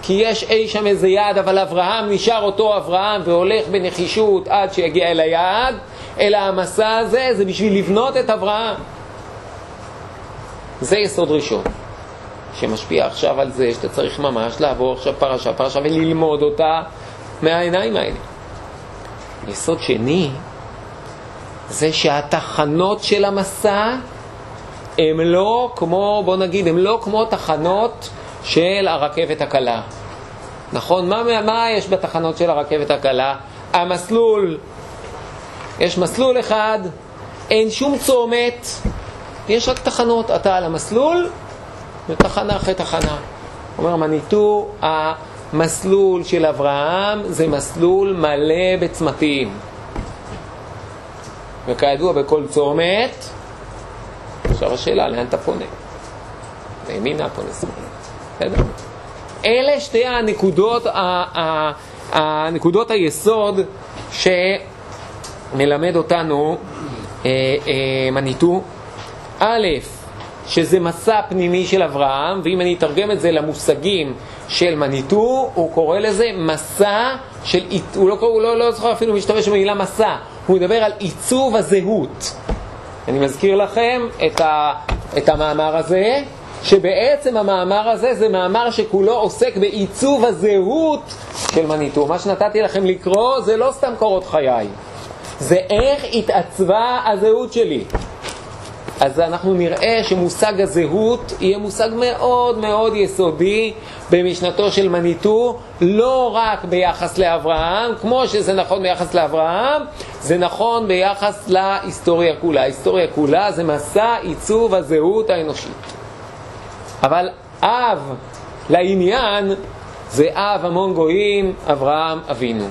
כי יש אי שם איזה יעד, אבל אברהם נשאר אותו אברהם והולך בנחישות עד שיגיע אל היעד, אלא המסע הזה זה בשביל לבנות את אברהם. זה יסוד ראשון, שמשפיע עכשיו על זה שאתה צריך ממש לעבור עכשיו פרשה פרשה וללמוד אותה מהעיניים האלה. יסוד שני, זה שהתחנות של המסע הם לא כמו, בוא נגיד, הם לא כמו תחנות של הרכבת הקלה. נכון? מה, מה יש בתחנות של הרכבת הקלה? המסלול, יש מסלול אחד, אין שום צומת, יש רק תחנות. אתה על המסלול, ותחנה אחרי תחנה. אומר מניטו, המסלול של אברהם זה מסלול מלא בצמתים. וכידוע בכל צומת, עכשיו השאלה, לאן אתה פונה? לימינה פונה שמאלה. בסדר? אלה שתי הנקודות, הנקודות היסוד שמלמד אותנו אה, אה, מניטו. א', שזה מסע פנימי של אברהם, ואם אני אתרגם את זה למושגים של מניטו, הוא קורא לזה מסע של, הוא לא, הוא לא, לא זוכר אפילו משתמש במילה מסע, הוא מדבר על עיצוב הזהות. אני מזכיר לכם את, ה, את המאמר הזה, שבעצם המאמר הזה זה מאמר שכולו עוסק בעיצוב הזהות של מניטו. מה שנתתי לכם לקרוא זה לא סתם קורות חיי, זה איך התעצבה הזהות שלי. אז אנחנו נראה שמושג הזהות יהיה מושג מאוד מאוד יסודי במשנתו של מניטו, לא רק ביחס לאברהם, כמו שזה נכון ביחס לאברהם, זה נכון ביחס להיסטוריה כולה. ההיסטוריה כולה זה מסע עיצוב הזהות האנושית. אבל אב לעניין זה אב המון גויים, אברהם אבינו.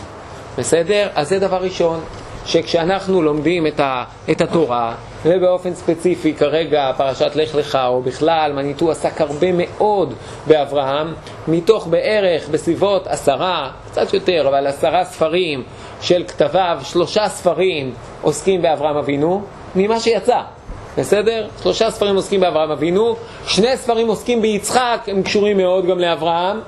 בסדר? אז זה דבר ראשון, שכשאנחנו לומדים את, ה, את התורה, ובאופן ספציפי כרגע פרשת לך לך, או בכלל, מניטו עסק הרבה מאוד באברהם, מתוך בערך בסביבות עשרה, קצת יותר, אבל עשרה ספרים של כתביו, שלושה ספרים עוסקים באברהם אבינו, ממה שיצא. בסדר? שלושה ספרים עוסקים באברהם אבינו, שני ספרים עוסקים ביצחק, הם קשורים מאוד גם לאברהם,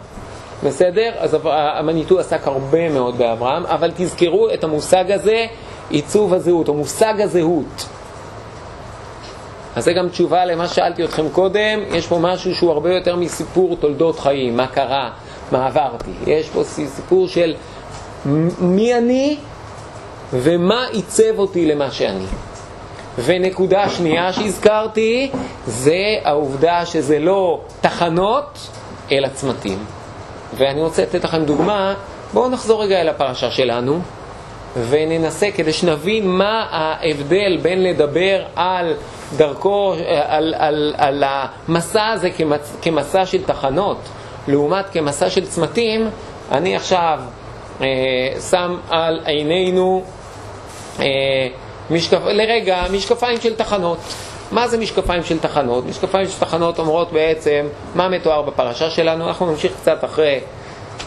בסדר? אז המניטו עסק הרבה מאוד באברהם, אבל תזכרו את המושג הזה, עיצוב הזהות, או מושג הזהות. אז זה גם תשובה למה ששאלתי אתכם קודם, יש פה משהו שהוא הרבה יותר מסיפור תולדות חיים, מה קרה, מה עברתי. יש פה סיפור של מי אני ומה עיצב אותי למה שאני. ונקודה שנייה שהזכרתי זה העובדה שזה לא תחנות אלא צמתים. ואני רוצה לתת לכם דוגמה, בואו נחזור רגע אל הפרשה שלנו וננסה כדי שנבין מה ההבדל בין לדבר על דרכו, על, על, על המסע הזה כמצ, כמסע של תחנות לעומת כמסע של צמתים, אני עכשיו אה, שם על עינינו אה, משקפ... לרגע משקפיים של תחנות. מה זה משקפיים של תחנות? משקפיים של תחנות אומרות בעצם מה מתואר בפרשה שלנו. אנחנו נמשיך קצת אחרי,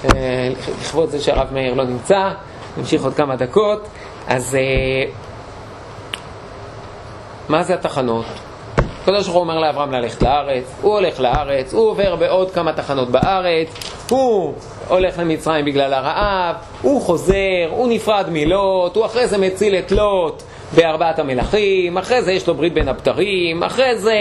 אה, לכבוד זה שהרב מאיר לא נמצא, נמשיך עוד כמה דקות. אז אה, מה זה התחנות? הקדוש ברוך הוא אומר לאברהם ללכת לארץ, הוא הולך לארץ, הוא עובר בעוד כמה תחנות בארץ, הוא הולך למצרים בגלל הרעב, הוא חוזר, הוא נפרד מלוט, הוא אחרי זה מציל את לוט בארבעת המלכים, אחרי זה יש לו ברית בין הבתרים, אחרי זה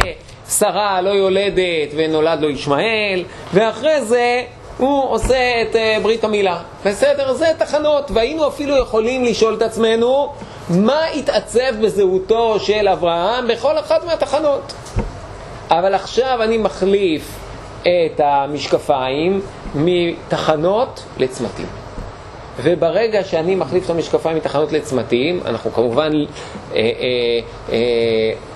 שרה לא יולדת ונולד לו ישמעאל, ואחרי זה הוא עושה את uh, ברית המילה. בסדר? זה תחנות, והיינו אפילו יכולים לשאול את עצמנו מה התעצב בזהותו של אברהם בכל אחת מהתחנות. אבל עכשיו אני מחליף את המשקפיים מתחנות לצמתים. וברגע שאני מחליף את המשקפיים מתחנות לצמתים, אנחנו כמובן אה, אה, אה,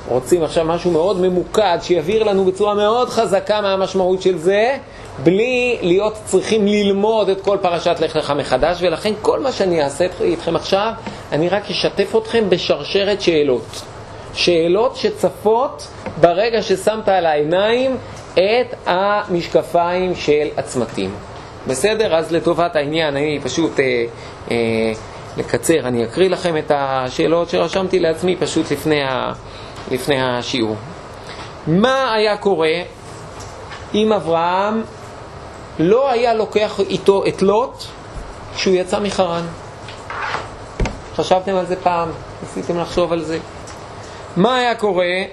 רוצים עכשיו משהו מאוד ממוקד, שיבהיר לנו בצורה מאוד חזקה מה המשמעות של זה, בלי להיות צריכים ללמוד את כל פרשת לך לך מחדש, ולכן כל מה שאני אעשה איתכם עכשיו, אני רק אשתף אתכם בשרשרת שאלות. שאלות שצפות ברגע ששמת על העיניים את המשקפיים של הצמתים. בסדר? אז לטובת העניין, אני פשוט אה, אה, לקצר, אני אקריא לכם את השאלות שרשמתי לעצמי פשוט לפני, ה, לפני השיעור. מה היה קורה אם אברהם לא היה לוקח איתו את לוט כשהוא יצא מחרן? חשבתם על זה פעם? ניסיתם לחשוב על זה? מה היה קורה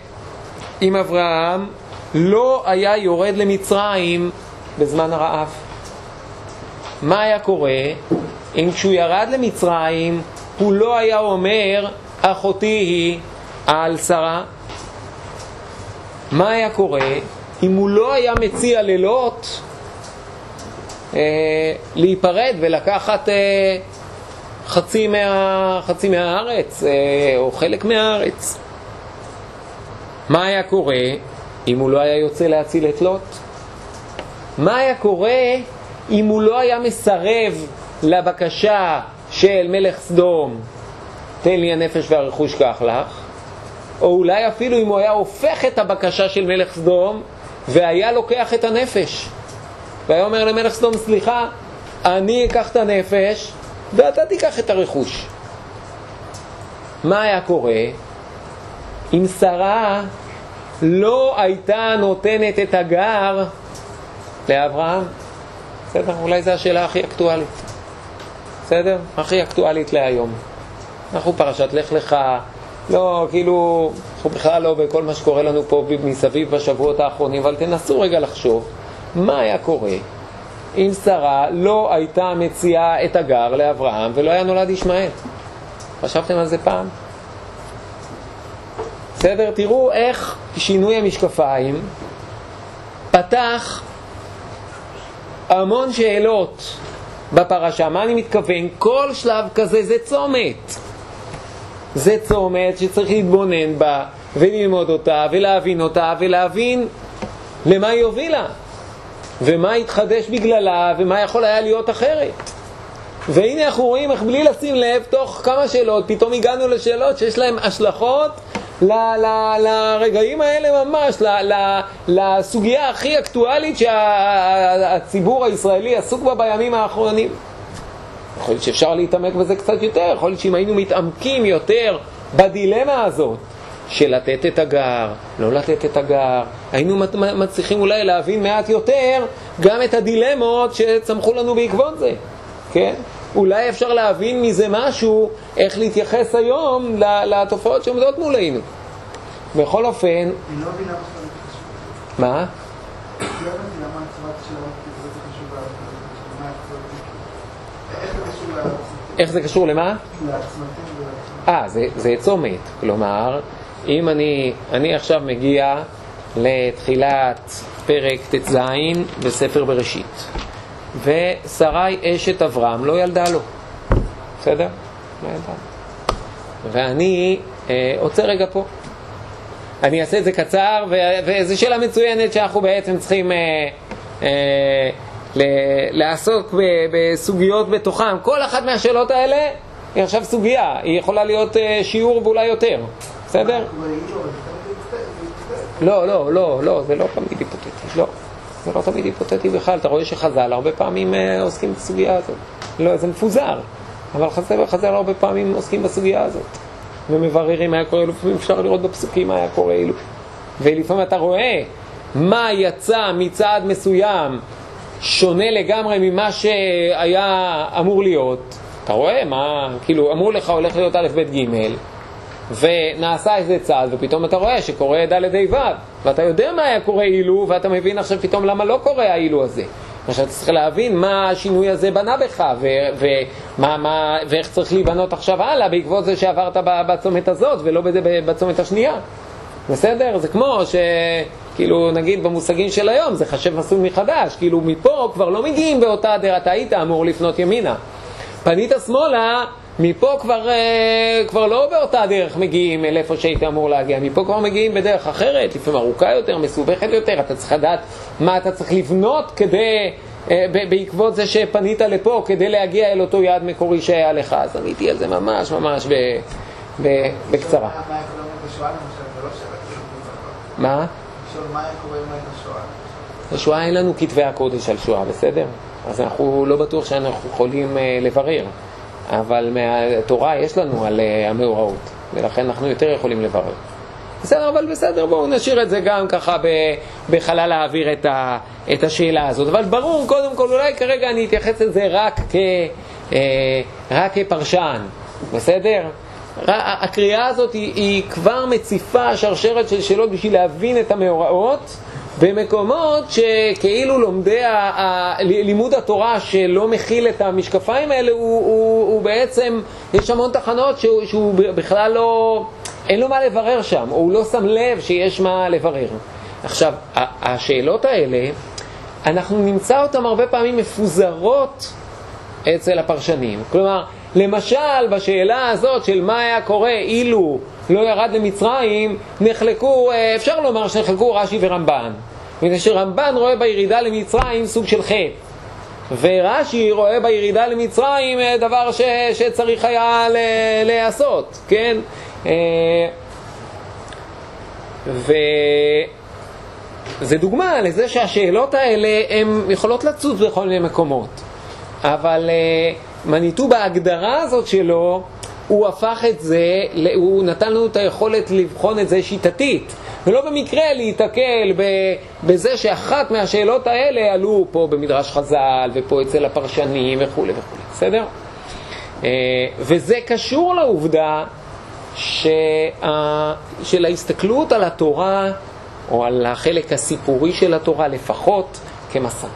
אם אברהם לא היה יורד למצרים בזמן הרעב? מה היה קורה אם כשהוא ירד למצרים הוא לא היה אומר אחותי היא על שרה? מה היה קורה אם הוא לא היה מציע ללוט אה, להיפרד ולקחת אה, חצי, מה, חצי מהארץ אה, או חלק מהארץ? מה היה קורה אם הוא לא היה יוצא להציל את לוט? מה היה קורה אם הוא לא היה מסרב לבקשה של מלך סדום, תן לי הנפש והרכוש קח לך, או אולי אפילו אם הוא היה הופך את הבקשה של מלך סדום והיה לוקח את הנפש. והיה אומר למלך סדום, סליחה, אני אקח את הנפש ואתה תיקח את הרכוש. מה היה קורה אם שרה לא הייתה נותנת את הגר לאברהם? בסדר? אולי זו השאלה הכי אקטואלית. בסדר? הכי אקטואלית להיום. אנחנו פרשת לך לך, לא, כאילו, אנחנו בכלל לא בכל מה שקורה לנו פה מסביב בשבועות האחרונים, אבל תנסו רגע לחשוב מה היה קורה אם שרה לא הייתה מציעה את הגר לאברהם ולא היה נולד ישמעאל. חשבתם על זה פעם? בסדר? תראו איך שינוי המשקפיים פתח המון שאלות בפרשה. מה אני מתכוון? כל שלב כזה זה צומת. זה צומת שצריך להתבונן בה וללמוד אותה ולהבין אותה ולהבין למה היא הובילה ומה התחדש בגללה ומה יכול היה להיות אחרת. והנה אנחנו רואים איך בלי לשים לב, תוך כמה שאלות, פתאום הגענו לשאלות שיש להן השלכות לרגעים האלה ממש, לסוגיה הכי אקטואלית שהציבור הישראלי עסוק בה בימים האחרונים. יכול להיות שאפשר להתעמק בזה קצת יותר, יכול להיות שאם היינו מתעמקים יותר בדילמה הזאת של לתת את הגר, לא לתת את הגר, היינו מצליחים אולי להבין מעט יותר גם את הדילמות שצמחו לנו בעקבות זה, כן? אולי אפשר להבין מזה משהו, איך להתייחס היום לתופעות שעומדות מולנו. בכל אופן... היא לא מבינה מה? איך זה קשור למה? אה, זה, זה צומת. כלומר, אם אני, אני עכשיו מגיע לתחילת פרק ט"ז בספר בראשית. ושרי אשת אברהם לא ילדה לו, בסדר? לא ילדה לו. ואני אה, עוצר רגע פה. אני אעשה את זה קצר, וזו שאלה מצוינת שאנחנו בעצם צריכים אה, אה, ל- לעסוק ב- בסוגיות בתוכן. כל אחת מהשאלות האלה היא עכשיו סוגיה, היא יכולה להיות אה, שיעור ואולי יותר, בסדר? לא, לא, לא, לא, זה לא תמיד היפותטי, לא. זה לא תמיד היפותטי בכלל, אתה רואה שחז"ל הרבה פעמים אה, עוסקים בסוגיה הזאת. לא, זה מפוזר, אבל חז"ל, חז"ל הרבה פעמים עוסקים בסוגיה הזאת. ומבררים מה היה קורה, לפעמים אפשר לראות בפסוקים מה היה קורה. ולפעמים אתה רואה מה יצא מצעד מסוים שונה לגמרי ממה שהיה אמור להיות. אתה רואה מה, כאילו אמרו לך הולך להיות א', ב', ג', ונעשה איזה צעד, ופתאום אתה רואה שקורה ד' ה' ו', ואתה יודע מה היה קורה אילו, ואתה מבין עכשיו פתאום למה לא קורה האילו הזה. עכשיו אתה צריך להבין מה השינוי הזה בנה בך, ומה, מה, ואיך צריך להיבנות עכשיו הלאה בעקבות זה שעברת בצומת הזאת ולא בצומת השנייה. בסדר? זה כמו ש... כאילו, נגיד במושגים של היום, זה חשב מסלול מחדש, כאילו מפה כבר לא מגיעים באותה דרך, אתה היית אמור לפנות ימינה. פנית שמאלה, מפה כבר, אה, כבר לא באותה דרך מגיעים אל איפה שהיית אמור להגיע, מפה כבר מגיעים בדרך אחרת, לפעמים ארוכה יותר, מסובכת יותר, אתה צריך לדעת מה אתה צריך לבנות כדי, אה, בעקבות זה שפנית לפה, כדי להגיע אל אותו יעד מקורי שהיה לך. אז עניתי על זה ממש ממש ב, ב, בקצרה. מה? מה היה קורה אם הייתה שואה? בשואה אין לנו כתבי הקודש על שואה, בסדר? אז אנחנו לא בטוח שאנחנו יכולים אה, לברר, אבל מהתורה יש לנו על אה, המאורעות, ולכן אנחנו יותר יכולים לברר. בסדר, אבל בסדר, בואו נשאיר את זה גם ככה בחלל האוויר את, ה, את השאלה הזאת. אבל ברור, קודם כל, אולי כרגע אני אתייחס לזה רק, כ, אה, רק כפרשן, בסדר? הקריאה הזאת היא, היא כבר מציפה שרשרת של שאלות בשביל להבין את המאורעות במקומות שכאילו לומדי ה, ה, לימוד התורה שלא מכיל את המשקפיים האלה הוא, הוא, הוא בעצם, יש המון תחנות שהוא, שהוא בכלל לא, אין לו מה לברר שם, הוא לא שם לב שיש מה לברר. עכשיו, השאלות האלה, אנחנו נמצא אותן הרבה פעמים מפוזרות אצל הפרשנים. כלומר, למשל, בשאלה הזאת של מה היה קורה אילו לא ירד למצרים, נחלקו, אה, אפשר לומר שנחלקו רש"י ורמב"ן. מפני שרמב"ן רואה בירידה למצרים סוג של חטא. ורש"י רואה בירידה למצרים אה, דבר ש, שצריך היה להיעשות, כן? אה, וזה דוגמה לזה שהשאלות האלה הן יכולות לצוץ בכל מיני מקומות. אבל מניטו בהגדרה הזאת שלו, הוא הפך את זה, הוא נתן לנו את היכולת לבחון את זה שיטתית, ולא במקרה להיתקל בזה שאחת מהשאלות האלה עלו פה במדרש חז"ל, ופה אצל הפרשנים וכולי וכולי, בסדר? אה, וזה קשור לעובדה שה... של ההסתכלות על התורה, או על החלק הסיפורי של התורה לפחות, כמסע.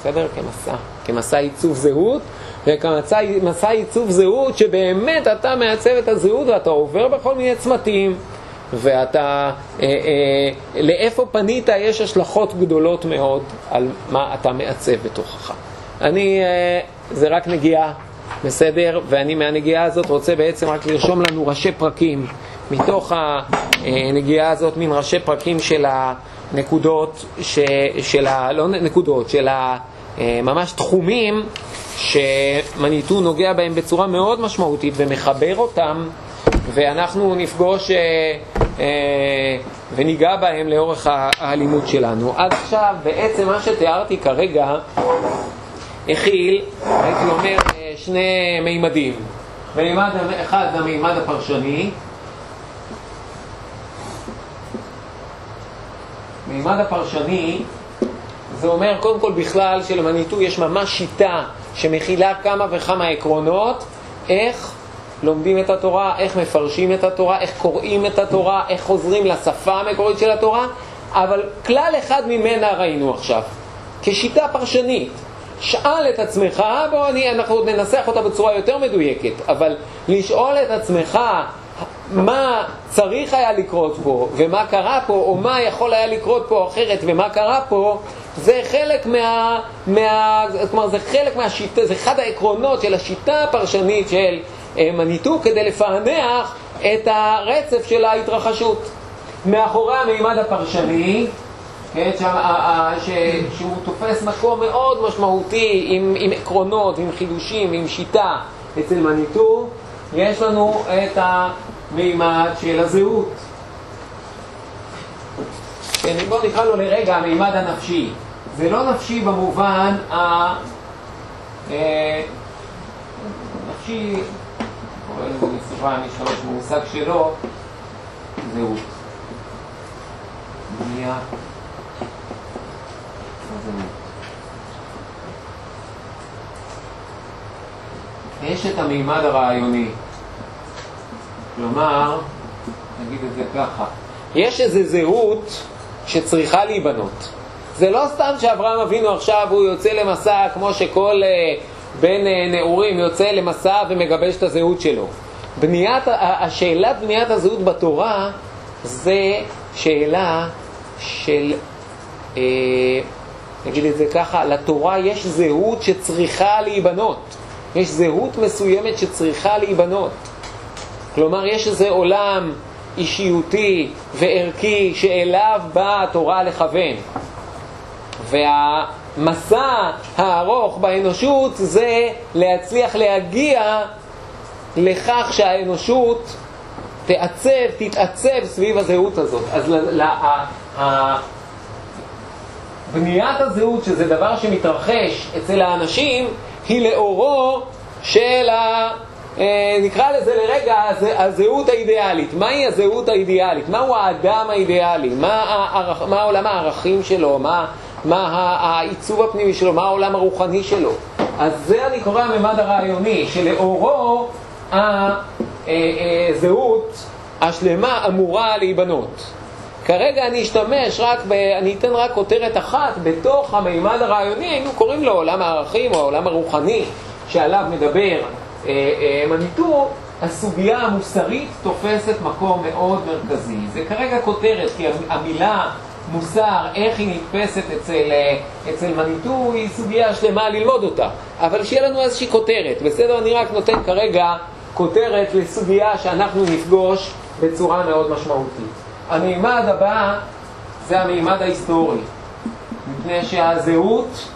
בסדר? כמסע. כמסע עיצוב זהות, וכמסע עיצוב זהות שבאמת אתה מעצב את הזהות ואתה עובר בכל מיני צמתים ואתה, אה, אה, לאיפה פנית יש השלכות גדולות מאוד על מה אתה מעצב בתוכך. אני, אה, זה רק נגיעה, בסדר? ואני מהנגיעה הזאת רוצה בעצם רק לרשום לנו ראשי פרקים מתוך הנגיעה הזאת, מין ראשי פרקים של הנקודות, ש, של ה... לא נקודות, של ה... ממש תחומים שמניטו נוגע בהם בצורה מאוד משמעותית ומחבר אותם, ואנחנו נפגוש אה, אה, וניגע בהם לאורך הלימוד שלנו. עד עכשיו, בעצם מה שתיארתי כרגע הכיל, הייתי אומר, אה, שני מימדים. מימד אחד זה המימד הפרשני, מימד הפרשני זה אומר קודם כל בכלל שלמניטו יש ממש שיטה שמכילה כמה וכמה עקרונות, איך לומדים את התורה, איך מפרשים את התורה, איך קוראים את התורה, איך חוזרים לשפה המקורית של התורה, אבל כלל אחד ממנה ראינו עכשיו, כשיטה פרשנית. שאל את עצמך, בוא אני, אנחנו עוד ננסח אותה בצורה יותר מדויקת, אבל לשאול את עצמך מה צריך היה לקרות פה ומה קרה פה, או מה יכול היה לקרות פה אחרת ומה קרה פה, זה חלק מה... מה כלומר, זה חלק מהשיטה, זה אחד העקרונות של השיטה הפרשנית של אה, מניטו כדי לפענח את הרצף של ההתרחשות. מאחורי המימד הפרשני, כן, שם, ש, שהוא תופס מקום מאוד משמעותי עם, עם עקרונות, עם חידושים, עם שיטה אצל מניטו, יש לנו את המימד של הזהות. כן, בואו נקרא לו לרגע המימד הנפשי. זה לא נפשי במובן ה... אה, נפשי, קורא לזה בסופה, אני אשתמש במושג שלו, זהות. בנייה. יש את המימד הרעיוני. כלומר, נגיד את זה ככה, יש איזו זהות שצריכה להיבנות. זה לא סתם שאברהם אבינו עכשיו הוא יוצא למסע כמו שכל אה, בן אה, נעורים יוצא למסע ומגבש את הזהות שלו. בניית, השאלת בניית הזהות בתורה זה שאלה של, אה, נגיד את זה ככה, לתורה יש זהות שצריכה להיבנות. יש זהות מסוימת שצריכה להיבנות. כלומר, יש איזה עולם אישיותי וערכי שאליו באה התורה לכוון. והמסע הארוך באנושות זה להצליח להגיע לכך שהאנושות תעצב, תתעצב סביב הזהות הזאת. אז בניית הזהות, שזה דבר שמתרחש אצל האנשים, היא לאורו של ה... אה, נקרא לזה לרגע הזהות האידיאלית. מהי הזהות האידיאלית? מהו האדם האידיאלי? מה, הערכ... מה עולם הערכים שלו? מה, מה העיצוב הפנימי שלו? מה העולם הרוחני שלו? אז זה אני קורא הממד הרעיוני, שלאורו הזהות השלמה אמורה להיבנות. כרגע אני אשתמש רק, ב, אני אתן רק כותרת אחת בתוך המימד הרעיוני, היינו קוראים לו עולם הערכים או העולם הרוחני שעליו מדבר אה, אה, מניטור, הסוגיה המוסרית תופסת מקום מאוד מרכזי. זה כרגע כותרת, כי המילה מוסר, איך היא נתפסת אצל, אה, אצל מניטור, היא סוגיה שלמה ללמוד אותה. אבל שיהיה לנו איזושהי כותרת, בסדר? אני רק נותן כרגע כותרת לסוגיה שאנחנו נפגוש בצורה מאוד משמעותית. המימד הבא זה המימד ההיסטורי, מפני שהזהות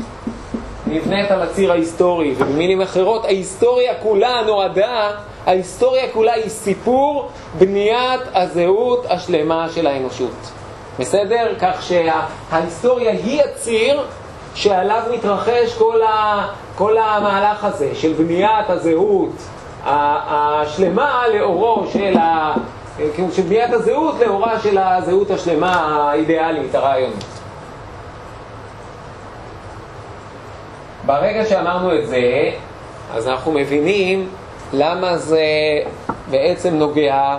נבנית על הציר ההיסטורי, ובמילים אחרות, ההיסטוריה כולה נועדה, ההיסטוריה כולה היא סיפור בניית הזהות השלמה של האנושות. בסדר? כך שההיסטוריה היא הציר שעליו מתרחש כל, ה, כל המהלך הזה של בניית הזהות השלמה לאורו של ה... כאילו של בניית הזהות לאורה של הזהות השלמה האידיאלית, הרעיונית. ברגע שאמרנו את זה, אז אנחנו מבינים למה זה בעצם נוגע